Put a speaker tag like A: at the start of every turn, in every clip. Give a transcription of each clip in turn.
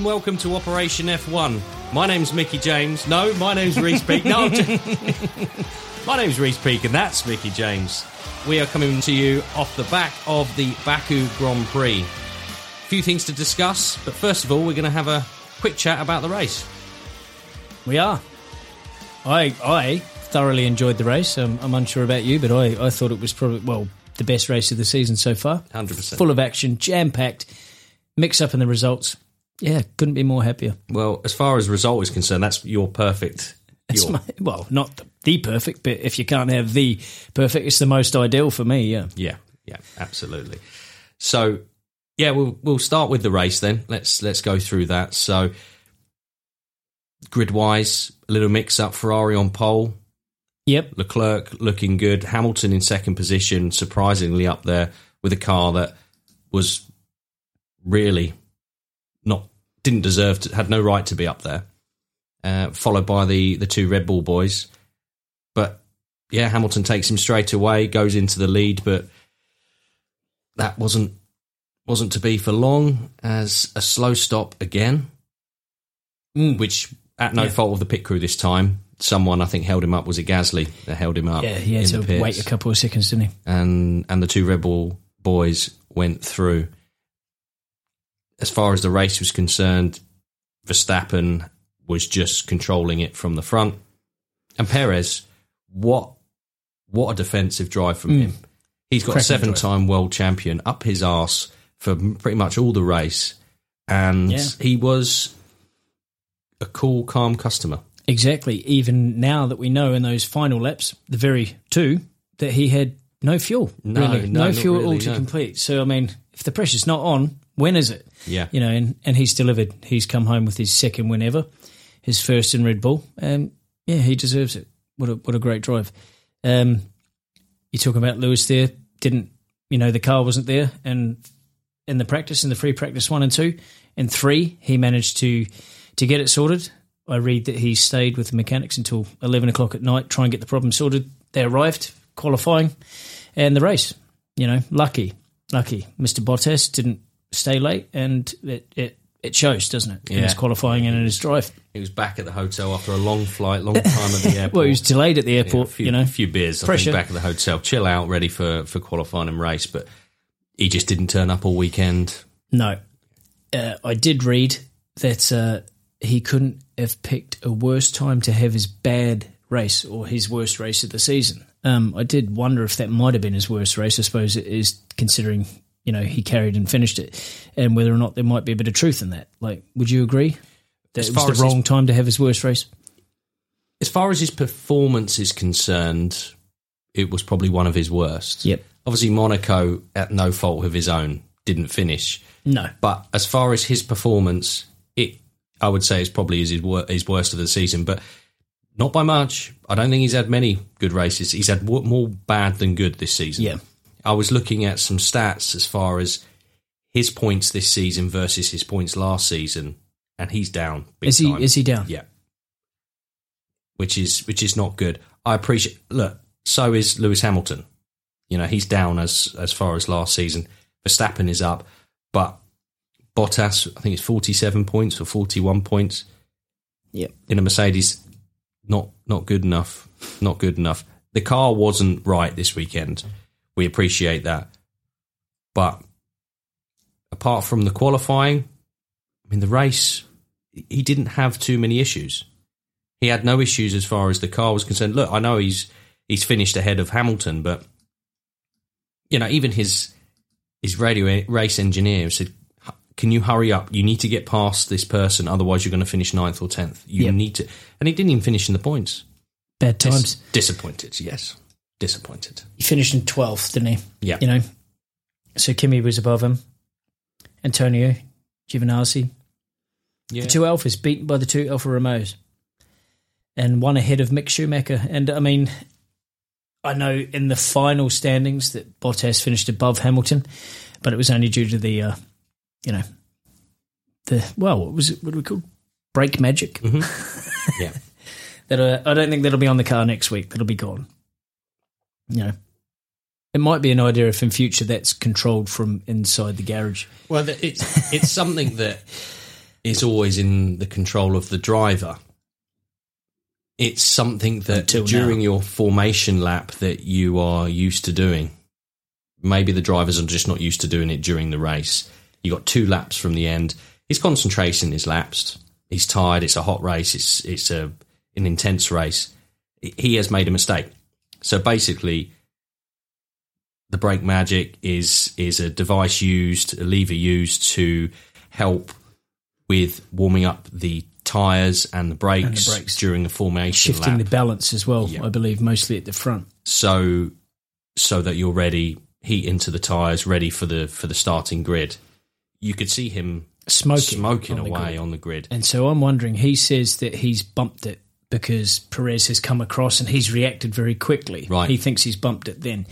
A: and welcome to Operation F1. My name's Mickey James. No, my name's Reese Peak. No, I'm my name's Reese Peak, and that's Mickey James. We are coming to you off the back of the Baku Grand Prix. A few things to discuss, but first of all, we're going to have a quick chat about the race.
B: We are. I I thoroughly enjoyed the race. Um, I'm unsure about you, but I, I thought it was probably well the best race of the season so far.
A: 100%.
B: Full of action, jam packed, mix up in the results. Yeah, couldn't be more happier.
A: Well, as far as result is concerned, that's your perfect. Your,
B: my, well, not the, perfect, but if you can't have the perfect, it's the most ideal for me. Yeah.
A: Yeah, yeah, absolutely. So, yeah, we'll we'll start with the race then. Let's let's go through that. So, grid wise, a little mix up. Ferrari on pole,
B: Yep.
A: Leclerc looking good, Hamilton in second position, surprisingly up there with a car that was really didn't deserve to had no right to be up there. Uh, followed by the the two Red Bull boys, but yeah, Hamilton takes him straight away, goes into the lead, but that wasn't wasn't to be for long as a slow stop again, which at no
B: Yeah.
A: fault of the pit crew this time. Someone I think held him up. Was it Gasly that held him up?
B: Yeah, he had to wait a couple of seconds, didn't he?
A: and and the two Red Bull boys went through. As far as the race was concerned, Verstappen was just controlling it from the front, and Perez, what what a defensive drive from him! He's got
B: Mm.
A: Seven-time world champion up his arse for pretty much all the race, and
B: Yeah.
A: he was a cool, calm customer.
B: Exactly. Even now that we know in those final laps, the very two, that he had no fuel.
A: No,
B: really.
A: no,
B: no, fuel at all to
A: no.
B: complete. So I mean, if the pressure's not on, when is it?
A: Yeah,
B: You know, and, and he's delivered. He's come home with his second win ever, his first in Red Bull, and yeah, he deserves it. What a what a great drive. Um, you talk about Lewis there. Didn't you know the car wasn't there, and in the practice, in the free practice one and two, and three, he managed to to get it sorted. I read that he stayed with the mechanics until eleven o'clock at night, try and get the problem sorted. They arrived qualifying, and the race. You know, lucky, lucky. Mister Bottas didn't stay late, and it it, it shows, doesn't it? In his qualifying and in his drive.
A: he was back at the hotel after a long flight, long time at the airport.
B: Well, he was delayed at the
A: Yeah,
B: airport.
A: a few,
B: you know,
A: a few beers. I
B: Pressure.
A: think back at the hotel, chill out, ready for for qualifying and race. But he just didn't turn up all weekend.
B: No. Uh, I did read that uh, he couldn't have picked a worse time to have his bad race or his worst race of the season. Um, I did wonder if that might have been his worst race. I suppose it is considering, you know, he carried and finished it and whether or not there might be a bit of truth in that. Like, would you agree that it was
A: as
B: the
A: his-
B: wrong time to have his worst race?
A: As far as his performance is concerned, it was probably one of his worst.
B: Yep.
A: Obviously, Monaco, at no fault of his own, didn't finish.
B: No.
A: But as far as his performance, it I would say is probably his his worst of the season, but not by much. I don't think he's had many good races. He's had more bad than good this season.
B: Yeah.
A: I was looking at some stats as far as his points this season versus his points last season, and he's down. Big
B: Is he
A: time.
B: is he down?
A: Yeah. Which is which is not good. I appreciate look, so is Lewis Hamilton. You know, he's down as as far as last season. Verstappen is up, but Bottas, I think it's forty seven points or forty one points
B: Yeah.
A: in a Mercedes. Not not good enough. Not good enough. The car wasn't right this weekend. We appreciate that. But apart from the qualifying, I mean the race he didn't have too many issues. He had no issues as far as the car was concerned. Look, I know he's he's finished ahead of Hamilton, but you know, even his his radio race engineer said, "Can you hurry up? You need to get past this person, otherwise you're going to finish ninth or tenth. You
B: Yep.
A: need to." And he didn't even finish in the points.
B: Bad
A: Dis-
B: times.
A: disappointed, yes, disappointed.
B: He finished in twelfth, didn't he?
A: Yeah,
B: you know. So Kimi was above him. Antonio, Giovinazzi,
A: yeah.
B: the two Alphas beaten by the two Alfa Romeos, and one ahead of Mick Schumacher. And I mean, I know in the final standings that Bottas finished above Hamilton, but it was only due to the, uh, you know, the well, what was it? What do we call brake magic?
A: yeah.
B: That uh, I don't think that'll be on the car next week. That'll be gone. You know, it might be an idea if in future that's controlled from inside the garage.
A: Well, it's it's something that is always in the control of the driver. It's something that
B: Until
A: during
B: now.
A: your formation lap that you are used to doing. Maybe the drivers are just not used to doing it during the race. You got two laps from the end. His concentration is lapsed. He's tired. It's a hot race. It's it's a an intense race. He has made a mistake. So basically, the brake magic is is a device used, a lever used to help with warming up the tires and the brakes,
B: brakes.
A: during the formation
B: Shifting
A: lap.
B: the balance as well,
A: Yeah.
B: I believe, mostly at the front.
A: so so that you're ready, heat into the tires, ready for the for the starting grid. You could see him
B: Smoking.
A: smoking
B: on
A: away
B: grid.
A: on the grid.
B: And so I'm wondering, he says that he's bumped it because Perez has come across and he's reacted very quickly.
A: Right.
B: He thinks he's bumped it then.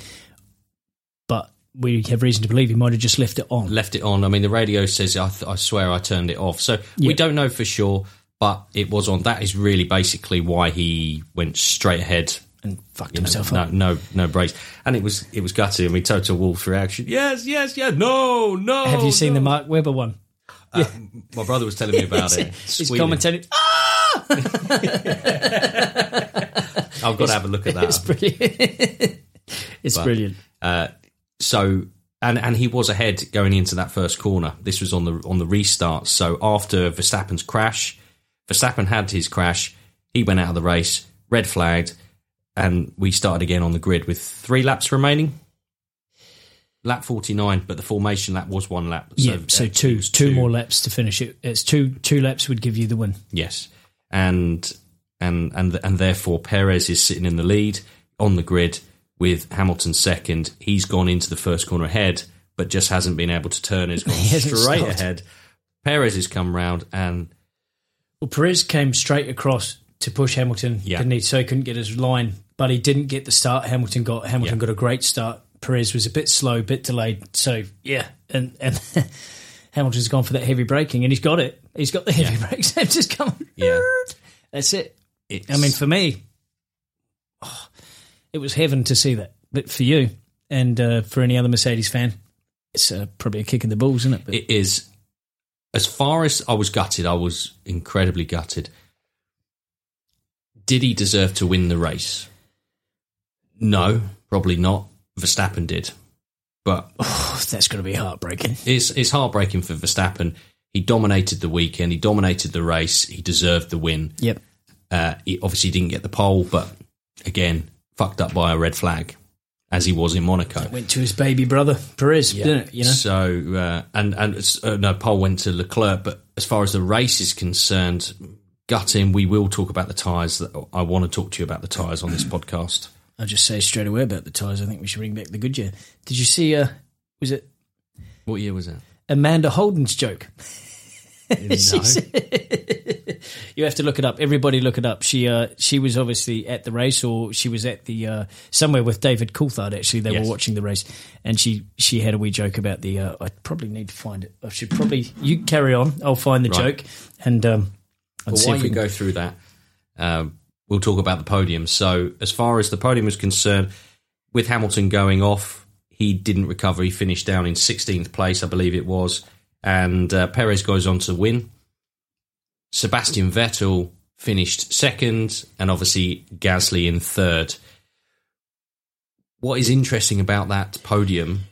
B: But we have reason to believe he might have just left it on.
A: Left it on. I mean, the radio says I, th- I swear I turned it off. So we don't know for sure, but it was on. That is really basically why he went straight ahead
B: and fucked
A: you
B: himself
A: no,
B: up.
A: no, no brakes, and it was it was gutty. I mean, Toto Wolff reaction. Yes, yes, yes. No, no.
B: Have you seen
A: no.
B: the Mark Webber one?
A: Uh, my brother was telling me about it.
B: He's commentating.
A: I've got to have a look at that.
B: It's brilliant. it's brilliant.
A: Uh, so and and he was ahead going into that first corner. This was on the on the restart. So after Verstappen's crash, Verstappen had his crash. He went out of the race, red flagged, and we started again on the grid with three laps remaining. Lap forty nine, but the formation lap was one lap.
B: yeah, so
A: uh,
B: two, two more laps to finish it. It's two two laps would give you the win.
A: Yes, and and and and therefore Perez is sitting in the lead on the grid with Hamilton second. He's gone into the first corner ahead, but just hasn't been able to turn. He's gone
B: He
A: straight
B: stopped.
A: ahead. Perez has come round and
B: Well, Perez came straight across to push Hamilton,
A: Yeah.
B: didn't he? So he couldn't get his line, but he didn't get the start. Hamilton got Hamilton
A: Yeah.
B: got a great start. Perez was a bit slow, a bit delayed. So yeah, and and Hamilton's gone for that heavy braking, and he's got it. He's got the heavy brakes. They've just come.
A: Yeah.
B: that's it.
A: it's,
B: I mean, for me, oh, it was heaven to see that. But for you and uh, for any other Mercedes fan, it's uh, probably a kick in the balls, isn't it? But
A: it is as far as I was gutted. I was incredibly gutted. Did he deserve to win the race? No, probably not. Verstappen did, but
B: oh, that's going to be heartbreaking.
A: It's it's heartbreaking for Verstappen. He dominated the weekend. He dominated the race. He deserved the win.
B: Yep.
A: Uh, he obviously didn't get the pole, but again, fucked up by a red flag, as he was in Monaco.
B: Went to his baby brother Perez, didn't it? You know,
A: So uh, and and uh, no pole went to Leclerc, but as far as the race is concerned, gutting. We will talk about the tyres. That I want to talk to you about the tyres on this podcast.
B: I'll just say straight away about the tyres. I think we should bring back the Goodyear. Did you see? Uh, was it
A: What year was that?
B: Amanda Holden's joke?
A: No.
B: you have to look it up. Everybody look it up. She uh, she was obviously at the race, or she was at the uh, somewhere with David Coulthard. Actually, they
A: Yes.
B: were watching the race, and she she had a wee joke about the. Uh, I probably need to find it. I should probably you carry on. I'll find the
A: Right.
B: joke and um, and
A: But
B: see if we can-
A: go through that, um, we'll talk about the podium. So, as far as the podium is concerned, with Hamilton going off, he didn't recover. He finished down in 16th place, I believe it was. And uh, Perez goes on to win. Sebastian Vettel finished second, and obviously Gasly in third. What is interesting about that podium?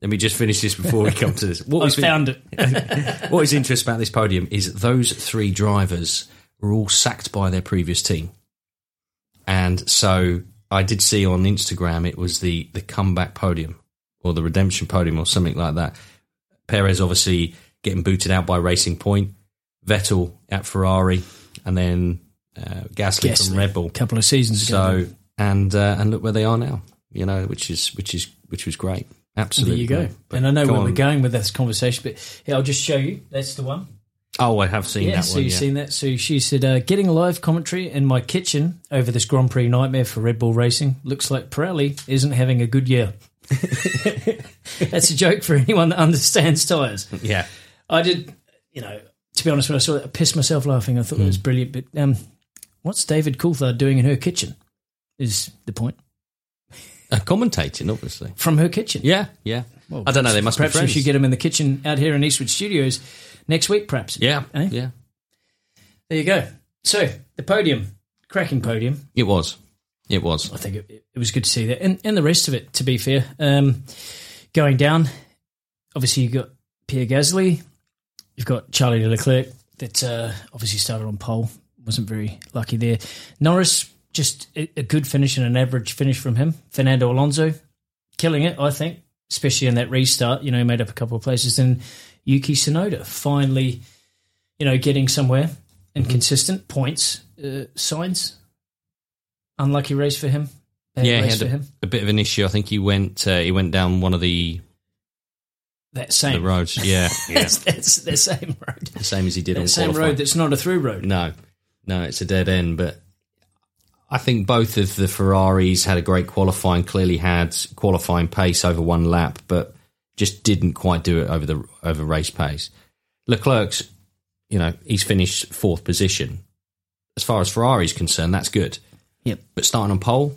A: Let me just finish this before we come to this. What
B: I
A: was
B: found it.
A: what is interesting about this podium is those three drivers were all sacked by their previous team. And so I did see on Instagram it was the, the comeback podium or the redemption podium or something like that. Perez obviously getting booted out by Racing Point, Vettel at Ferrari, and then uh, Gasly,
B: Gasly.
A: from Red Bull.
B: A couple of seasons ago.
A: So and uh, and look where they are now. You know, which is which is which was great. Absolutely.
B: There you go.
A: great. But
B: And I know where we're going with this conversation, but here, I'll just show you. That's the one.
A: Oh, I have seen
B: Yeah,
A: that
B: so
A: one.
B: you've
A: yeah.
B: seen that. So she said, uh, getting live commentary in my kitchen over this Grand Prix nightmare for Red Bull Racing. Looks like Pirelli isn't having a good year. That's a joke for anyone that understands tyres.
A: yeah.
B: I did, you know, to be honest, when I saw it, I pissed myself laughing. I thought it was
A: Hmm.
B: brilliant. But um, what's David Coulthard doing in her kitchen? Is the point.
A: Uh, commentating, obviously.
B: From her kitchen.
A: Yeah, yeah.
B: Well,
A: I don't know. They must
B: perhaps
A: be
B: we
A: friends.
B: should get him in the kitchen out here in Eastwood Studios next week. Perhaps.
A: yeah,
B: Eh?
A: yeah.
B: There you go. So the podium, cracking podium.
A: It was. It was.
B: I think it, it was good to see that, and and the rest of it. To be fair, um, going down, obviously you have got Pierre Gasly, you've got Charlie Leclerc that uh, obviously started on pole, wasn't very lucky there. Norris just a, a good finish and an average finish from him. Fernando Alonso killing it, I think, especially in that restart. You know, he made up a couple of places, and Yuki Tsunoda finally, you know, getting somewhere and consistent points uh, signs. Unlucky race for him. Bad
A: yeah, he had
B: for
A: a,
B: him.
A: a bit of an issue. I think he went. Uh, he went down one of the
B: That
A: the
B: same
A: roads. Yeah, yeah.
B: That's, that's the same road.
A: the same as he did on
B: That same
A: qualifying.
B: road that's not a through road.
A: No, no, it's a dead end. But I think both of the Ferraris had a great qualifying. Clearly had qualifying pace over one lap, but just didn't quite do it over the over race pace. Leclerc's, you know, he's finished fourth position. As far as Ferrari's concerned, that's good.
B: Yep.
A: But starting on pole,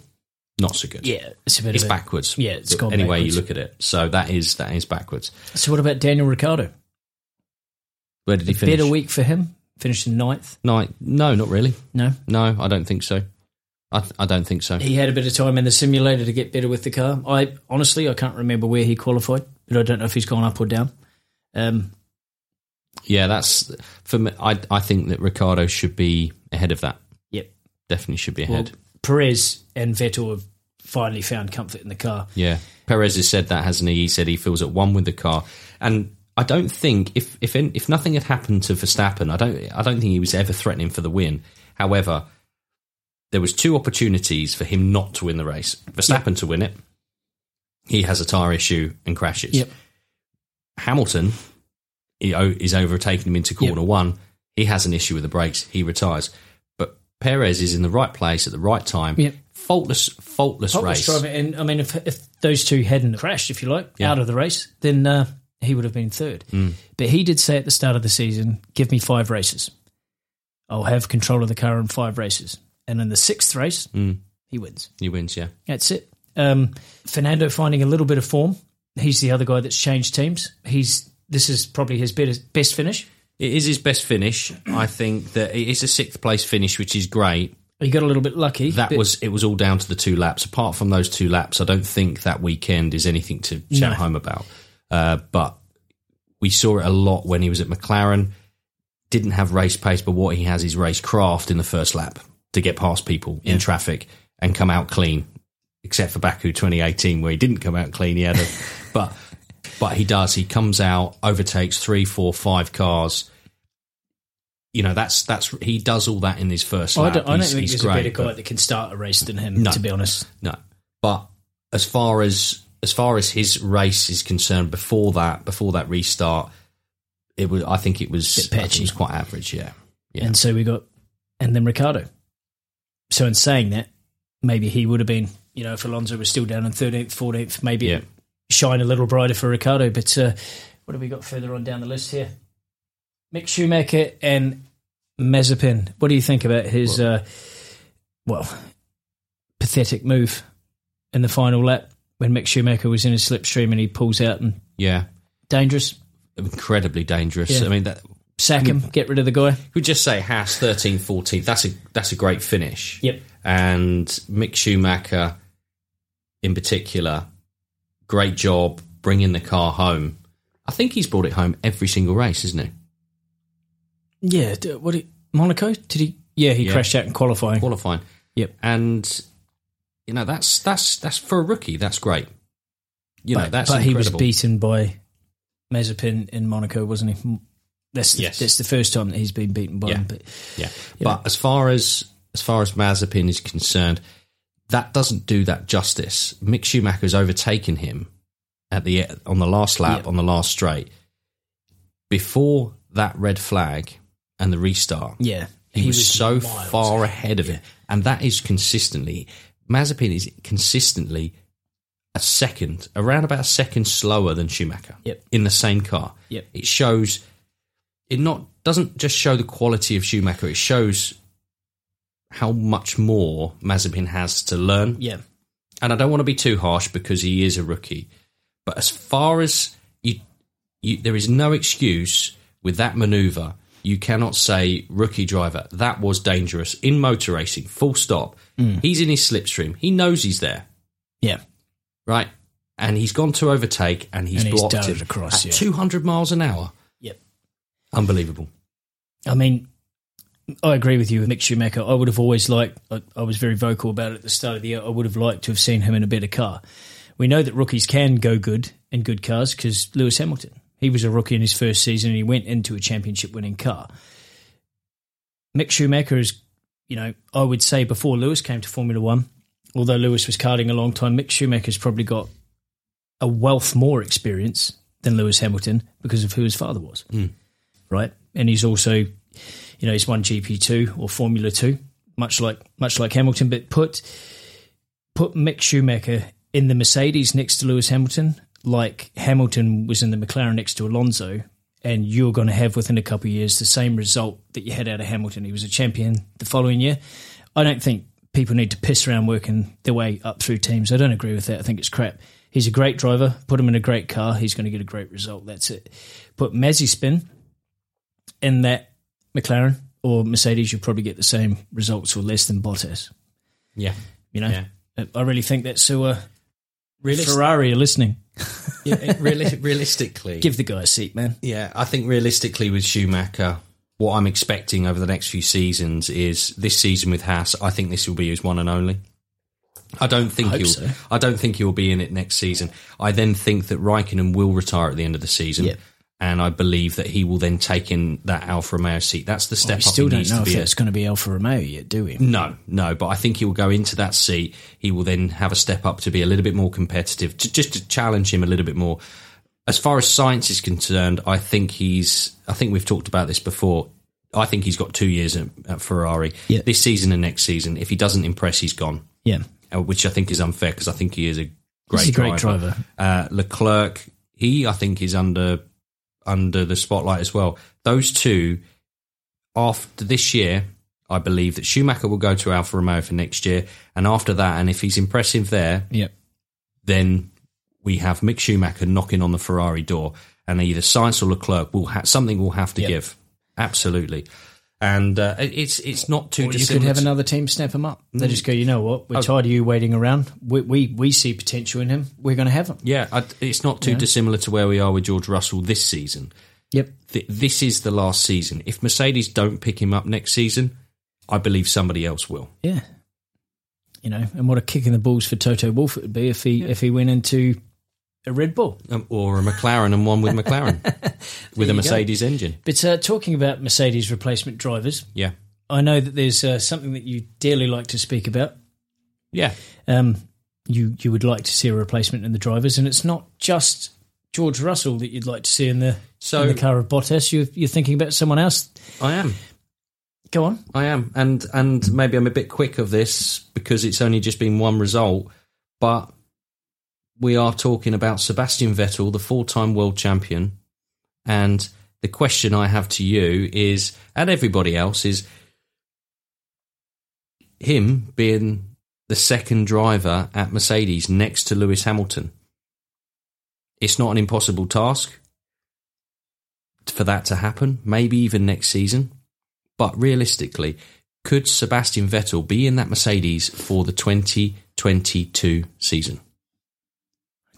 A: not so good.
B: Yeah, it's a bit
A: It's
B: of a,
A: backwards.
B: Yeah, it's gone
A: any way you look at it. So that is that is backwards.
B: So what about Daniel Ricciardo?
A: Where did he finish?
B: A better week for him. Finished in ninth.
A: No, no, not really.
B: No,
A: No, I don't think so. I, I don't think so.
B: he had a bit of time in the simulator to get better with the car. I honestly I can't remember where he qualified, but I don't know if he's gone up or down. Um,
A: Yeah, that's for me. I I think that Ricciardo should be ahead of that.
B: yep.
A: Definitely should be
B: Well,
A: ahead.
B: Perez and Vettel have finally found comfort in the car.
A: yeah, Perez has said that, hasn't he? He said he feels at one with the car, and I don't think if if if nothing had happened to Verstappen, I don't I don't think he was ever threatening for the win. However, there was two opportunities for him not to win the race. Verstappen to win it, he has a tire issue and crashes.
B: Yep.
A: Hamilton he o- is overtaking him into corner one. He has an issue with the brakes. He retires. But Perez is in the right place at the right time.
B: Yep.
A: Faultless, faultless,
B: Faultless
A: race.
B: driver, and I mean, if, if those two hadn't crashed, if you like,
A: Yeah.
B: out of the race, then uh, he would have been third.
A: Mm.
B: But he did say at the start of the season, "Give me five races, I'll have control of the car in five races." And in the sixth race,
A: Mm.
B: he wins.
A: He wins, yeah.
B: That's it. Um, Fernando finding a little bit of form. He's the other guy that's changed teams. He's this is probably his best finish.
A: It is his best finish. I think that it is a sixth place finish, which is great.
B: He got a little bit lucky.
A: That
B: but-
A: was it was all down to the two laps. Apart from those two laps, I don't think that weekend is anything to shout
B: No.
A: home about. Uh, but we saw it a lot when he was at McLaren. Didn't have race pace, but what he has is race craft in the first lap to get past people in traffic and come out clean. Except for Baku 2018, where he didn't come out clean. He had a, but but he does. He comes out, overtakes three, four, five cars. You know, that's that's he does all that in his first
B: I
A: lap.
B: don't, I don't
A: He's-
B: think
A: he's
B: there's
A: great,
B: a better guy that can start a race than him.
A: No.
B: To be honest,
A: no, but as far as as far as his race is concerned, before that, before that restart, it was. I think it was.
B: Bit
A: I think
B: patchy.
A: it was quite average. Yeah, yeah.
B: and so we got, and then Ricciardo. So in saying that, maybe he would have been, you know, if Alonso was still down in thirteenth, fourteenth, maybe
A: Yeah.
B: shine a little brighter for Ricciardo. But uh, what have we got further on down the list here? Mick Schumacher and Mazepin. What do you think about his, uh, well, pathetic move in the final lap when Mick Schumacher was in his slipstream and he pulls out and
A: yeah,
B: dangerous?
A: incredibly dangerous.
B: Yeah.
A: I mean, that
B: Sack him, mm. get rid of the guy.
A: we just say Haas 13th, 14th. That's a that's a great finish.
B: Yep.
A: And Mick Schumacher, in particular, great job bringing the car home. I think he's brought it home every single race, isn't he?
B: Yeah, what? He, Monaco? Did he? Yeah, he
A: Yeah.
B: crashed out in qualifying.
A: qualifying.
B: Yep.
A: And you know that's that's that's for a rookie. That's great. You know
B: but
A: that's
B: but he was beaten by Mazepin in Monaco, wasn't he? That's the,
A: Yes.
B: that's the first time that he's been beaten by
A: Yeah.
B: him. But
A: Yeah.
B: Yeah.
A: But as far as as far as Mazepin is concerned, that doesn't do that justice. Mick Schumacher's overtaken him at the on the last lap
B: Yeah.
A: on the last straight. Before that red flag and the restart,
B: yeah,
A: he, was, so
B: miles
A: far
B: ahead.
A: of it, and that is consistently. Mazepin is consistently a second, around about a second slower than Schumacher.
B: Yep.
A: in the same car.
B: Yep.
A: it shows. It not doesn't just show the quality of Schumacher. It shows how much more Mazepin has to learn.
B: Yeah,
A: And I don't want to be too harsh because he is a rookie, But as far as you, you there is no excuse with that maneuver. You cannot say rookie driver that was dangerous in motor racing. Full stop. Mm. He's in his slipstream. He knows he's there,
B: Yeah.
A: right? And he's gone to overtake, and he's
B: And
A: blocked
B: darted
A: it
B: across,
A: at
B: yeah.
A: 200 miles an hour. Unbelievable.
B: I mean, I agree with you with Mick Schumacher. I would have always liked, I, I was very vocal about it at the start of the year. I would have liked to have seen him in a better car. We know that rookies can go good in good cars because Lewis Hamilton, he was a rookie in his first season and he went into a championship winning car. Mick Schumacher is, you know, I would say before Lewis came to Formula One, although Lewis was karting a long time, Mick Schumacher's probably got a wealth more experience than Lewis Hamilton because of who his father was. Hmm. Right? And he's also, you know, he's won GP2 or Formula 2, much like much like Hamilton, but put put Mick Schumacher in the Mercedes next to Lewis Hamilton, like Hamilton was in the McLaren next to Alonso, and you're going to have within a couple of years the same result that you had out of Hamilton. He was a champion the following year. I don't think people need to piss around working their way up through teams. I don't agree with that. I think it's crap. He's a great driver. Put him in a great car. He's going to get a great result. That's it. Put Mazepin in that McLaren or Mercedes, you'll probably get the same results or less than Bottas.
A: Yeah.
B: You know,
A: Yeah.
B: I really think that's so. Uh,
A: Realis-
B: Ferrari are listening.
A: yeah, reali- realistically,
B: Give the guy a seat, man.
A: yeah, I think realistically with Schumacher, what I'm expecting over the next few seasons is this season with Haas. I think this will be his one and only. I don't think
B: hope
A: he'll.
B: so.
A: I don't think he'll be in it next season. I then think that Raikkonen will retire at the end of the season,
B: Yep.
A: And I believe that he will then take in that Alfa Romeo seat. That's the step
B: We
A: up.
B: still don't know
A: to
B: if
A: at.
B: going to be Alfa Romeo yet, do we?
A: No, no, but I think he will go into that seat. He will then have a step up to be a little bit more competitive, to, just to challenge him a little bit more. As far as Sainz is concerned, I think he's. I think we've talked about this before. I think he's got two years at, at Ferrari
B: Yeah.
A: this season and next season. If he doesn't impress, he's gone,
B: Yeah,
A: uh, which I think is unfair because I think he is a great
B: he's a great
A: driver.
B: driver.
A: Uh, Leclerc, he I think is under under the spotlight as well. Those two, after this year, I believe that Schumacher will go to Alfa Romeo for next year, and after that, and if he's impressive there,
B: Yep.
A: then we have Mick Schumacher knocking on the Ferrari door, and either Sainz or Leclerc will ha- something will have to
B: Yep.
A: give, absolutely. And uh, it's it's not too.
B: Or you could have another team snap him up.
A: Mm.
B: They just go, you know what? We're
A: Oh.
B: tired of you waiting around. We we, we see potential in him. We're going to have him.
A: Yeah, I, it's not too dissimilar to where we are with George Russell this season.
B: Yep.
A: th- this is the last season. If Mercedes don't pick him up next season, I believe somebody else will.
B: Yeah. You know, and what a kick in the balls for Toto Wolff it would be if he if he went into a Red Bull.
A: Um, or a McLaren and one with McLaren with a
B: you go.
A: Mercedes engine.
B: But uh, talking about Mercedes replacement drivers,
A: Yeah.
B: I know that there's uh, something that you dearly like to speak about.
A: Yeah.
B: Um, you you would like to see a replacement in the drivers, and it's not just George Russell that you'd like to see in the
A: So-
B: in the car of Bottas. You're, you're thinking about someone else.
A: I am.
B: Go on.
A: I am. And and maybe I'm a bit quick of this because it's only just been one result, but we are talking about Sebastian Vettel, the four-time world champion, and the question I have to you is and everybody else is him being the second driver at Mercedes next to Lewis Hamilton. It's not an impossible task for that to happen, maybe even next season. But realistically, could Sebastian Vettel be in that Mercedes for the 2022 season?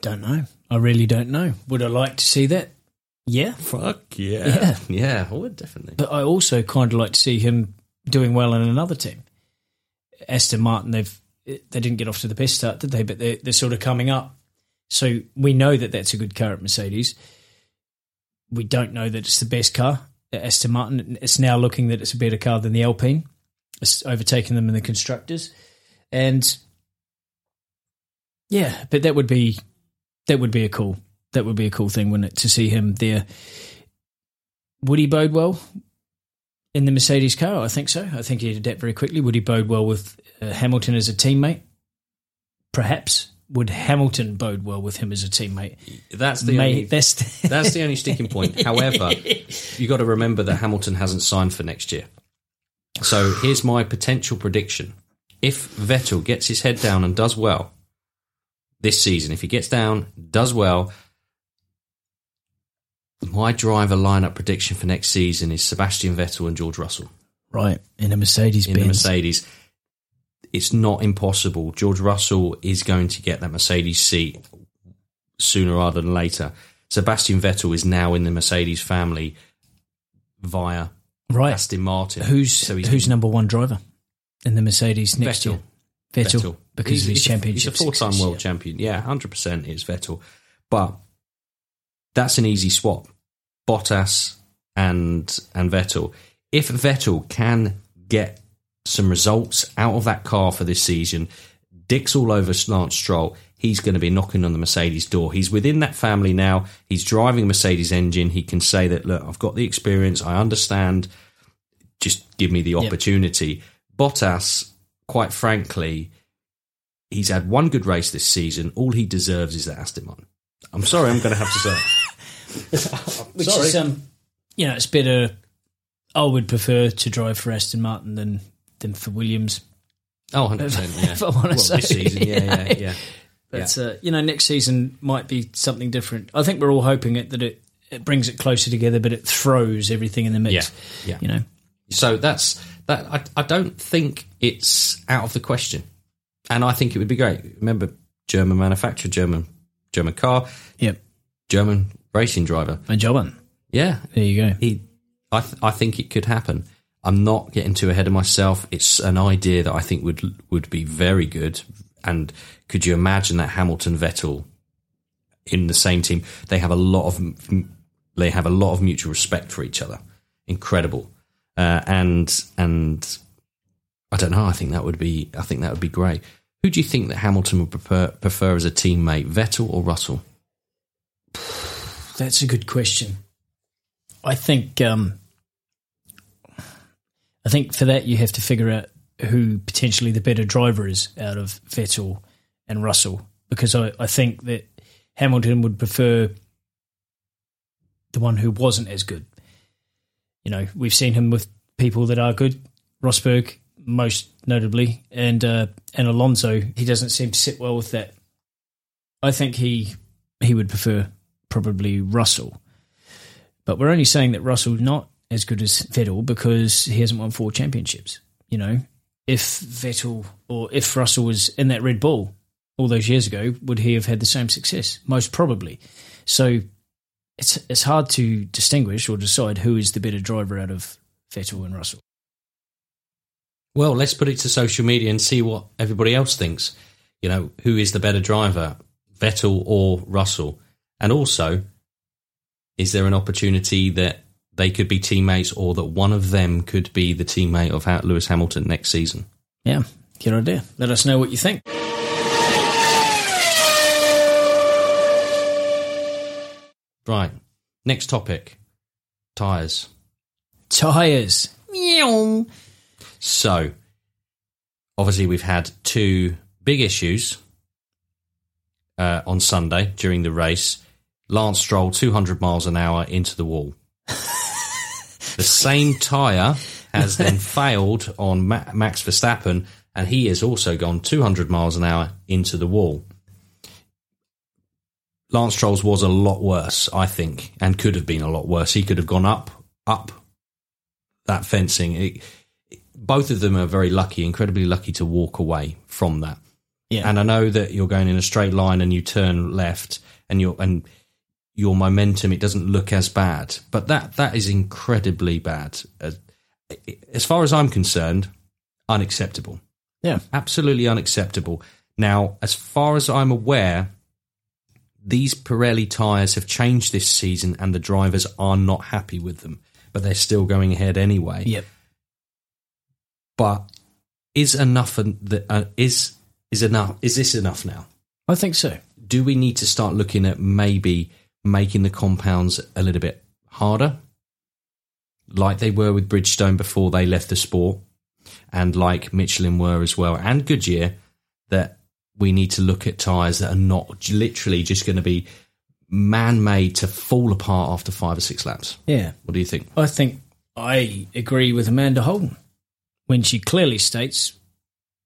B: Don't know. I really don't know. Would I like to see that? Yeah.
A: Fuck yeah.
B: Yeah.
A: Yeah, I would definitely.
B: But I also kind of like to see him doing well in another team. Aston Martin, they've they didn't get off to the best start, did they? But they're, they're sort of coming up. So we know that that's a good car at Mercedes. We don't know that it's the best car at Aston Martin. It's now looking that it's a better car than the Alpine. It's overtaking them in the constructors, and yeah, but that would be that would be a cool that would be a cool thing, wouldn't it, to see him there? Would he bode well in the Mercedes car? I think so. I think he'd adapt very quickly. Would he bode well with uh, Hamilton as a teammate? Perhaps. Would Hamilton bode well with him as a teammate?
A: That's the
B: May,
A: only,
B: that's the,
A: that's the only sticking point. However, you got to remember that Hamilton hasn't signed for next year. So here's my potential prediction: if Vettel gets his head down and does well, this season. If he gets down, does well. My driver lineup prediction for next season is Sebastian Vettel and George Russell
B: Right. In a Mercedes
A: in
B: Benz.
A: the Mercedes. It's not impossible. George Russell is going to get that Mercedes seat sooner rather than later. Sebastian Vettel is now in the Mercedes family via
B: Right.
A: Aston Martin.
B: Who's
A: So
B: who's number one driver in the Mercedes next
A: Vettel.
B: year? Vettel,
A: Vettel
B: because
A: He's-
B: of his
A: he's a-
B: championship.
A: He's a four-time
B: success,
A: world
B: yeah.
A: champion. Yeah, hundred percent is Vettel, but that's an easy swap. Bottas and and Vettel. If Vettel can get some results out of that car for this season, Dick's all over Lance Stroll. He's going to be knocking on the Mercedes door. He's within that family now. He's driving a Mercedes engine. He can say that, look, I've got the experience. I understand. Just give me the opportunity. Bottas, quite frankly, he's had one good race this season. All he deserves is that Aston Martin. I'm sorry, I'm going to have to say.
B: Which
A: Sorry.
B: is, um, you know, it's better. I would prefer to drive for Aston Martin than than for Williams.
A: Oh, 100%. Yeah.
B: If I wanna
A: well,
B: say.
A: this season, yeah, yeah, yeah.
B: But uh, you know, next season might be something different. I think we're all hoping it that it, it brings it closer together, but it throws everything in the mix.
A: Yeah, yeah.
B: You know,
A: So that's that. I, I don't think it's out of the question, and I think it would be great. Remember, German manufacturer, German German car,
B: yep.
A: German racing driver.
B: And job on.
A: Yeah,
B: There you go.
A: he. I th- I think it could happen. I'm not getting too ahead of myself. It's an idea that I think would would be very good. And could you imagine that Hamilton Vettel in the same team? They have a lot of they have a lot of mutual respect for each other. Incredible. Uh, and and I don't know. I think that would be I think that would be great. Who do you think that Hamilton would prefer prefer as a teammate, Vettel or Russell?
B: That's a good question. I think um, I think for that you have to figure out who potentially the better driver is out of Vettel and Russell, because I, I think that Hamilton would prefer the one who wasn't as good. You know, we've seen him with people that are good, Rosberg most notably, and uh, and Alonso. He doesn't seem to sit well with that. I think he he would prefer probably Russell. But we're only saying that Russell's not as good as Vettel because he hasn't won four championships. You know, if Vettel or if Russell was in that Red Bull all those years ago, would he have had the same success? Most probably. So it's it's hard to distinguish or decide who is the better driver out of Vettel and Russell.
A: Well, let's put it to social media and see what everybody else thinks. You know, who is the better driver, Vettel or Russell? And also, is there an opportunity that they could be teammates or that one of them could be the teammate of Lewis Hamilton next season?
B: Yeah, good idea. Let us know what you think.
A: Right. Next topic tyres.
B: Tires.
A: So, obviously, we've had two big issues uh, on Sunday during the race. Lance Stroll, 200 miles an hour into the wall. the same tyre has then failed on Ma- Max Verstappen, and he has also gone 200 miles an hour into the wall. Lance Stroll's was a lot worse, I think, and could have been a lot worse. He could have gone up, up that fencing. It, both of them are very lucky, incredibly lucky to walk away from that.
B: Yeah.
A: And I know that you're going in a straight line and you turn left and your and your momentum it doesn't look as bad, but that that is incredibly bad. As, as far as I'm concerned, unacceptable.
B: Yeah.
A: Absolutely unacceptable. Now, as far as I'm aware, these Pirelli tyres have changed this season and the drivers are not happy with them, but they're still going ahead anyway
B: Yep.
A: But is enough and the, uh, is is enough is this enough now?
B: I think so.
A: do we need to start looking at maybe making the compounds a little bit harder? Like they were with bridgestone before they left the sport and like michelin were as well and goodyear that we need to look at tires that are not literally just going to be man-made to fall apart after five or six laps.
B: Yeah.
A: what do you think?
B: I think I agree with Amanda Holden when she clearly states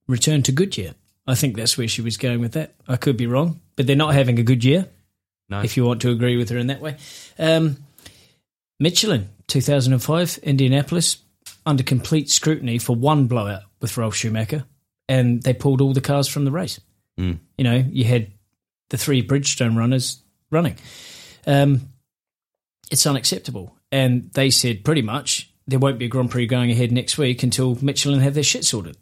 B: return to Goodyear. I think that's where she was going with that. I could be wrong, but they're not having a good year.
A: No.
B: If you want to agree with her in that way, um, Michelin, 2005, Indianapolis, under complete scrutiny for one blowout with Ralf Schumacher, and they pulled all the cars from the race.
A: Mm.
B: You know, you had the three Bridgestone runners running. Um, it's unacceptable. And they said pretty much there won't be a Grand Prix going ahead next week until Michelin have their shit sorted.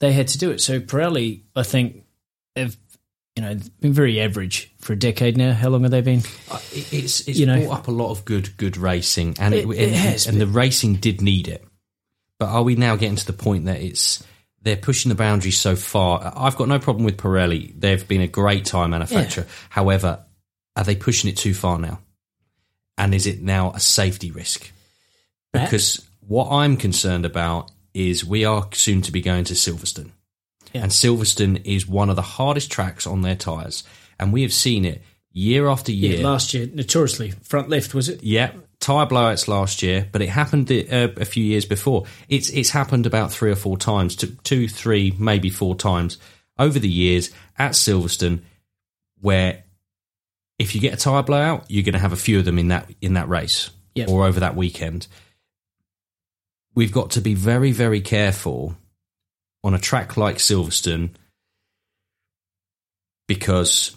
B: They had to do it. So Pirelli, I think, have you know been very average for a decade now. How long have they been?
A: Uh, It's it's
B: You know-
A: brought up a lot of good good racing, and it,
B: It- it
A: and,
B: has,
A: and the racing did need it. But are we now getting to the point that it's they're pushing the boundaries so far? I've got no problem with Pirelli; they've been a great tire manufacturer. However, are they pushing it too far now? And is it now a safety risk? Because what I'm concerned about is we are soon to be going to Silverstone.
B: Yeah.
A: And Silverstone is one of the hardest tracks on their tyres. And we have seen it year after year.
B: Yeah, last year, notoriously front left was it?
A: Yeah, tire blowouts last year, but it happened uh, a few years before. It's it's happened about three or four times, two, three, maybe four times over the years at Silverstone, where if you get a tire blowout, you're going to have a few of them in that in that race
B: Yep.
A: or over that weekend. We've got to be very, very careful on a track like Silverstone because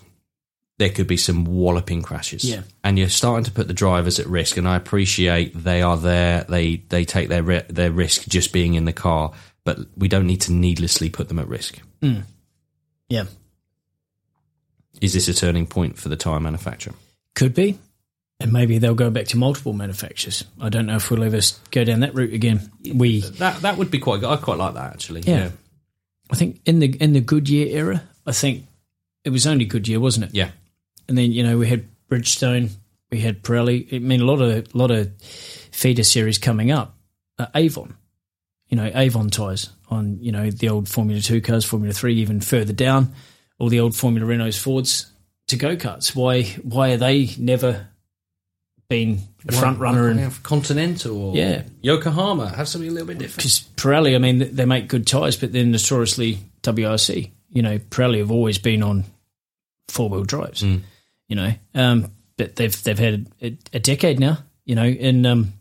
A: there could be some walloping crashes.
B: Yeah.
A: And you're starting to put the drivers at risk. And I appreciate they are there. They they take their ri- their risk just being in the car, but we don't need to needlessly put them at risk. Mm.
B: Yeah,
A: Is this a turning point for the tire manufacturer?
B: could be. And maybe they'll go back to multiple manufacturers. I don't know if we'll ever go down that route again. We
A: That that would be quite good. I quite like that actually.
B: Yeah. I think in the in the Goodyear era, I think it was only Goodyear, wasn't it?
A: Yeah.
B: And then you know we had Bridgestone, we had Pirelli. I mean, a lot of lot of feeder series coming up. Uh, Avon, you know, Avon tires on you know the old Formula Two cars, Formula Three, even further down, all the old Formula Renaults, Fords to go karts. Why why are they never been a front runner and
A: Continental or
B: Yeah.
A: Yokohama have something a little bit different.
B: because Pirelli, I mean, they make good tyres, but they're notoriously WRC. You know, Pirelli have always been on four wheel drives.
A: Mm.
B: You know, um, but they've they've had a, a decade now. You know, in um,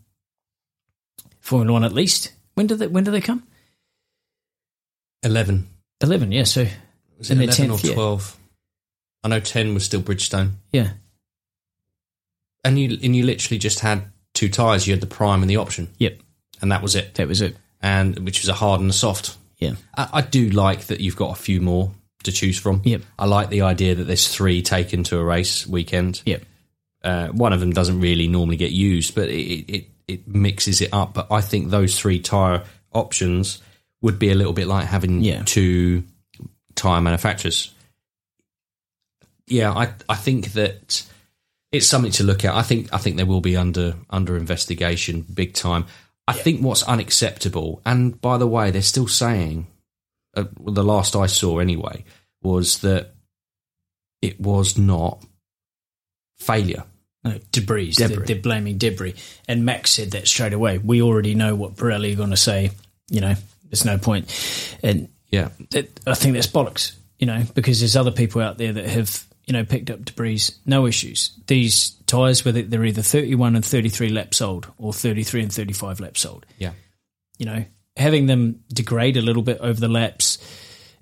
B: Formula One at least. When do they when do they come?
A: Eleven.
B: Eleven, yeah. So
A: Was
B: In
A: it eleven or
B: 10th year.
A: twelve? I know ten was still Bridgestone.
B: yeah,
A: And you and you literally just had two tyres. You had the prime and the option,
B: yep,
A: and that was it.
B: that was it.
A: And which was a hard and a soft.
B: Yeah,
A: I, I do like that you've got a few more to choose from.
B: Yep.
A: I like the idea that there's three taken to a race weekend.
B: yep,
A: Uh, one of them doesn't really normally get used, but it, it it mixes it up. But I think those three tire options would be a little bit like having
B: Yeah.
A: two tire manufacturers. Yeah, I I think that it's something to look at. I think I think they will be under under investigation big time. I think what's unacceptable, and by the way, they're still saying, uh, well, the last I saw anyway, was that it was not failure.
B: no debris. They're, they're blaming debris, and Max said that straight away. We already know what Pirelli are going to say. You know, there's no point. and
A: Yeah,
B: that, I think that's bollocks, you know, because there's other people out there that have, you know, picked up debris, no issues. These tyres, whether they're either 31 and 33 laps old or 33 and 35 laps old,
A: yeah.
B: you know, having them degrade a little bit over the laps,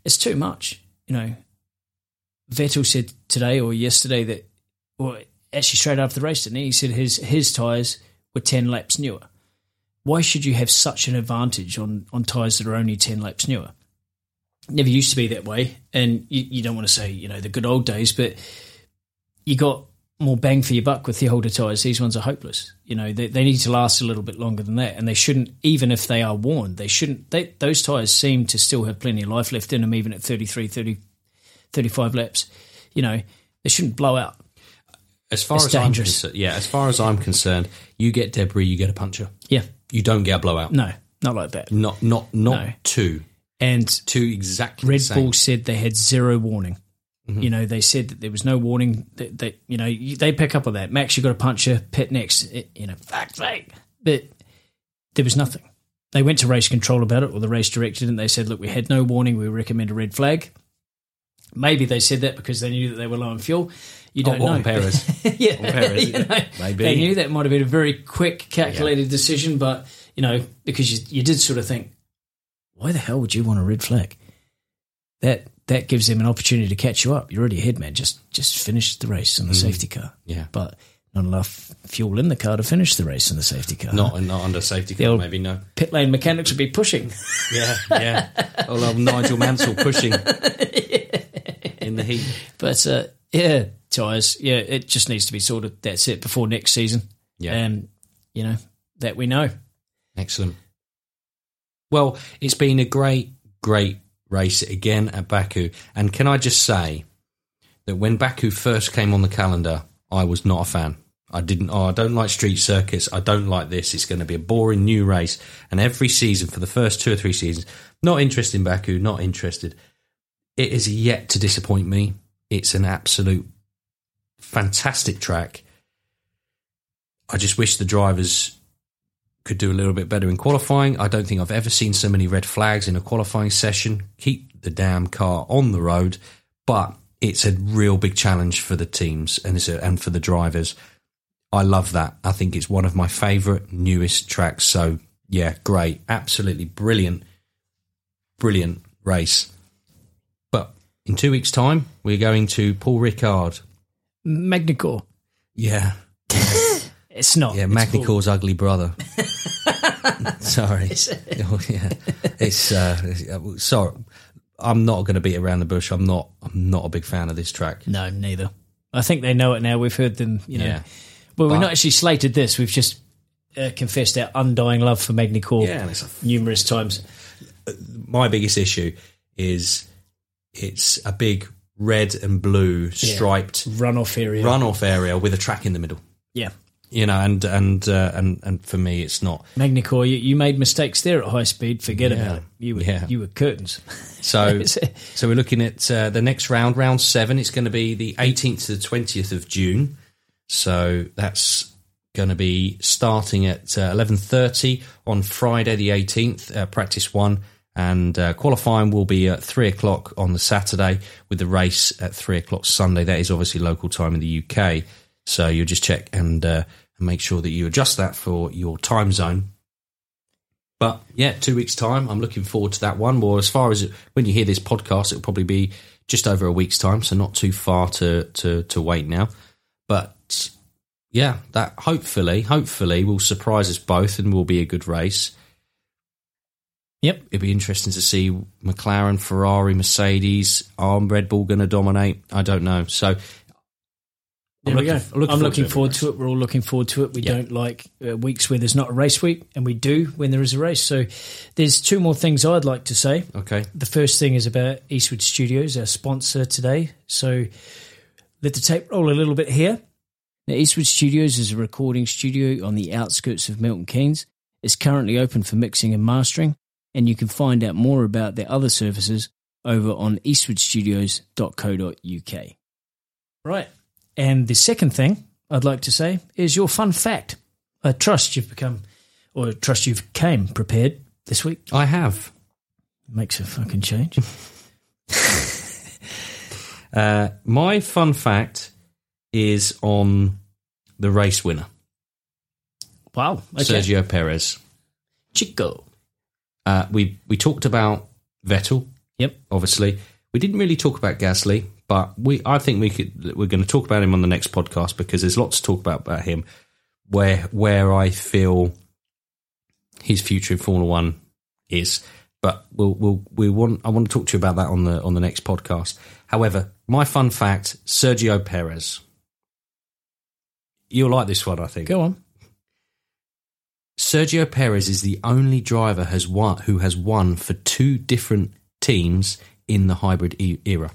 B: it's too much, you know. Vettel said today or yesterday that, or actually straight after the race, didn't he? He said his, his tyres were 10 laps newer. Why should you have such an advantage on, on tyres that are only 10 laps newer? Never used to be that way. And you, you don't want to say, you know, the good old days, but you got more bang for your buck with the older tyres. These ones are hopeless. You know, they, they need to last a little bit longer than that. And they shouldn't, even if they are worn, they shouldn't, they, those tyres seem to still have plenty of life left in them, even at 33, 30, 35 laps. You know, they shouldn't blow out.
A: As far
B: It's
A: as
B: dangerous.
A: I'm concerned, yeah, as far as I'm concerned, you get debris, you get a puncture.
B: Yeah.
A: You don't get a blowout.
B: No, not like that.
A: Not not not
B: No.
A: two.
B: And
A: Two exactly
B: Red. Bull said they had zero warning. Mm-hmm. You know, they said that there was no warning. That, that you know, you- they pick up on that. Max, you got a puncher. Pit next. It, you know, fuck's sake. But there was nothing. They went to race control about it, or the race director, and they said, "Look, we had no warning. We recommend a red flag." Maybe they said that because they knew that they were low on fuel. You oh, don't
A: Oh,
B: know.
A: Paris.
B: Yeah,
A: Perez,
B: you know,
A: maybe.
B: they knew that might have been a very quick, calculated decision, but you know, because you, you did sort of think, why the hell would you want a red flag? That that gives them an opportunity to catch you up. You're already ahead, man. Just just finish the race in the safety car.
A: Mm. Yeah.
B: but not enough fuel in the car to finish the race in the safety car.
A: Not not under safety car, maybe no.
B: pit lane mechanics would be pushing.
A: Yeah, yeah. Old old Nigel Mansell pushing in the heat.
B: But uh, yeah, tyres. Yeah, it just needs to be sorted. That's it before next season.
A: Yeah.
B: and you know that we know.
A: Excellent. Well, it's been a great, great race again at Baku. And can I just say that when Baku first came on the calendar, I was not a fan. I didn't. Oh, I don't like street circuits. I don't like this. It's going to be a boring new race. And every season for the first two or three seasons, not interested in Baku. Not interested. It is yet to disappoint me. It's an absolute fantastic track. I just wish the drivers could do a little bit better in qualifying. I don't think I've ever seen so many red flags in a qualifying session. Keep the damn car on the road, but it's a real big challenge for the teams and it's a, and for the drivers. I love that. I think it's one of my favourite newest tracks. So yeah, great, absolutely brilliant, brilliant race. But in two weeks' time, we're going to Paul Ricard.
B: Magny-Cours.
A: Yeah,
B: It's not.
A: Yeah,
B: It's
A: Magny-Cours's ugly brother. sorry. Oh, yeah. It's uh, it's- uh, sorry. I'm not going to beat around the bush. I'm not. I'm not a big fan of this track.
B: No, neither. I think they know it now. We've heard them. You know.
A: Yeah.
B: Well, we've not actually slated this. We've just uh, confessed our undying love for Magnicor
A: Yeah, and
B: numerous times.
A: My biggest issue is it's a big red and blue striped
B: Runoff area.
A: runoff area with a track in the middle.
B: Yeah.
A: You know, and and uh, and and for me, it's not.
B: Magny-Cours, you, you made mistakes there at high speed. Forget
A: Yeah.
B: about it. You were
A: Yeah.
B: you were curtains.
A: So, so we're looking at uh, the next round, round seven. It's going to be the 18th to the 20th of June. So that's going to be starting at uh, 11:30 on Friday, the 18th. Uh, practice one and uh, qualifying will be at three o'clock on the Saturday, with the race at three o'clock Sunday. That is obviously local time in the UK. So you'll just check and, uh, and make sure that you adjust that for your time zone. But yeah, two weeks' time. I'm looking forward to that one. Well, as far as when you hear this podcast, it'll probably be just over a week's time, so not too far to to to wait now. But yeah, that hopefully, hopefully will surprise us both and will be a good race.
B: Yep.
A: It'd be interesting to see McLaren, Ferrari, Mercedes. Are Red Bull going to dominate? I don't know. So
B: There we go.
A: looking-
B: I'm looking forward
A: every
B: to it. We're all looking forward to it. We
A: Yeah.
B: don't like uh, weeks where there's not a race week, and we do when there is a race. So there's two more things I'd like to say.
A: Okay.
B: The first thing is about Eastwood Studios, our sponsor today. So let the tape roll a little bit here. Now, Eastwood Studios is a recording studio on the outskirts of Milton Keynes. It's currently open for mixing and mastering, and you can find out more about their other services over on eastwoodstudios.co.uk. Right. And the second thing I'd like to say is your fun fact. I trust you've become, or I trust you've came prepared this week.
A: I have.
B: Makes a fucking change.
A: Uh, my fun fact is on the race winner,
B: Wow. Okay.
A: Sergio Perez.
B: Checo.
A: Uh, we we talked about Vettel,
B: Yep.
A: obviously. We didn't really talk about Gasly, but we I think we could we're going to talk about him on the next podcast because there's lots to talk about about him. Where where I feel his future in Formula One is, but we'll we'll we want I want to talk to you about that on the on the next podcast. However, my fun fact: Sergio Perez. You'll like this one, I think.
B: Go on.
A: Sergio Perez is the only driver has won who has won for two different teams in the hybrid e- era.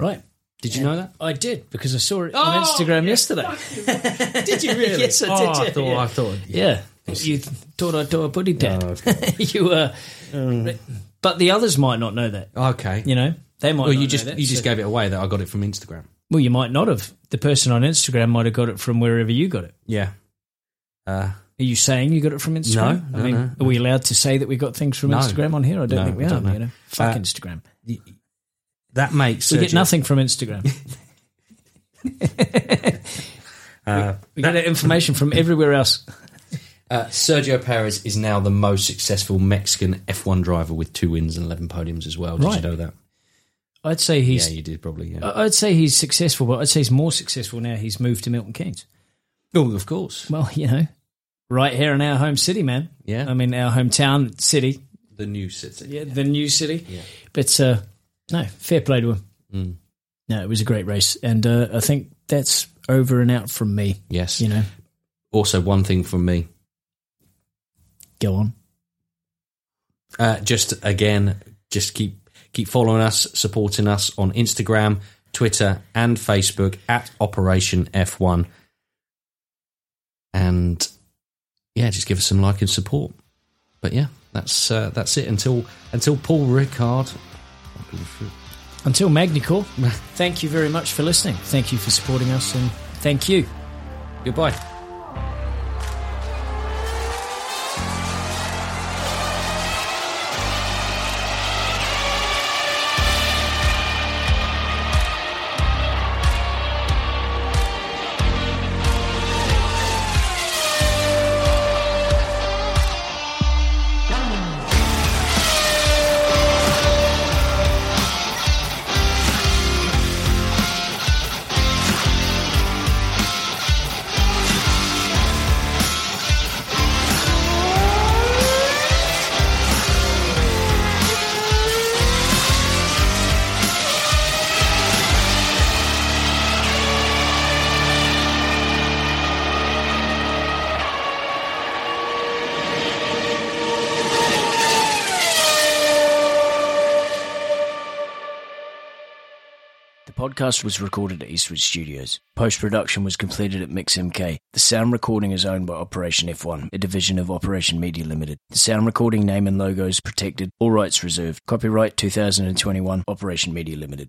B: Right.
A: Did you know that?
B: I did because I saw it on Instagram yesterday.
A: Did you really?
B: Yes, I did,
A: Oh,
B: yeah,
A: I thought. I thought.
B: Yeah. You thought I'd do a dad.
A: Oh,
B: you uh, but the others might not know that.
A: okay.
B: You know, they might.
A: Well,
B: not
A: you
B: know
A: just
B: that,
A: you just gave it away that I got it from Instagram.
B: Well, you might not have. The person on Instagram might have got it from wherever you got it.
A: Yeah. Uh,
B: Are you saying you got it from Instagram?
A: No,
B: I
A: no,
B: mean,
A: no,
B: are we allowed to say that we got things from. Instagram on here? I don't think we
A: I
B: are. You know, fuck
A: Uh,
B: Instagram.
A: That makes
B: We get nothing from Instagram.
A: Uh,
B: we get information from everywhere else.
A: Uh, Sergio Perez is now the most successful Mexican F1 driver with two wins and 11 podiums as well. Did
B: Right.
A: you know that?
B: I'd say he's.
A: yeah, you did probably. Yeah.
B: I'd say he's successful, but I'd say he's more successful now. He's moved to Milton Keynes.
A: oh, of course.
B: Well, you know, right here in our home city, man.
A: Yeah.
B: I mean, our hometown city.
A: The new city.
B: Yeah, the new city.
A: Yeah.
B: But uh, no, fair play to him.
A: Mm.
B: No, it was a great race, and uh, I think that's over and out from me.
A: Yes.
B: You know,
A: Also, one thing from me.
B: go on.
A: Uh, just again, just keep keep following us, supporting us on Instagram, Twitter, and Facebook at Operation F1. And yeah, just give us some like and support. But yeah, that's uh, that's it until until Paul Ricard.
B: Until Magny-Cours, thank you very much for listening. Thank you for supporting us, and thank you.
A: Goodbye.
C: Podcast was recorded at Eastwood Studios. Post production was completed at MixMK. The sound recording is owned by Operation F1, a division of Operation Media Limited. The sound recording name and logo is protected, all rights reserved. Copyright 2021, Operation Media Limited.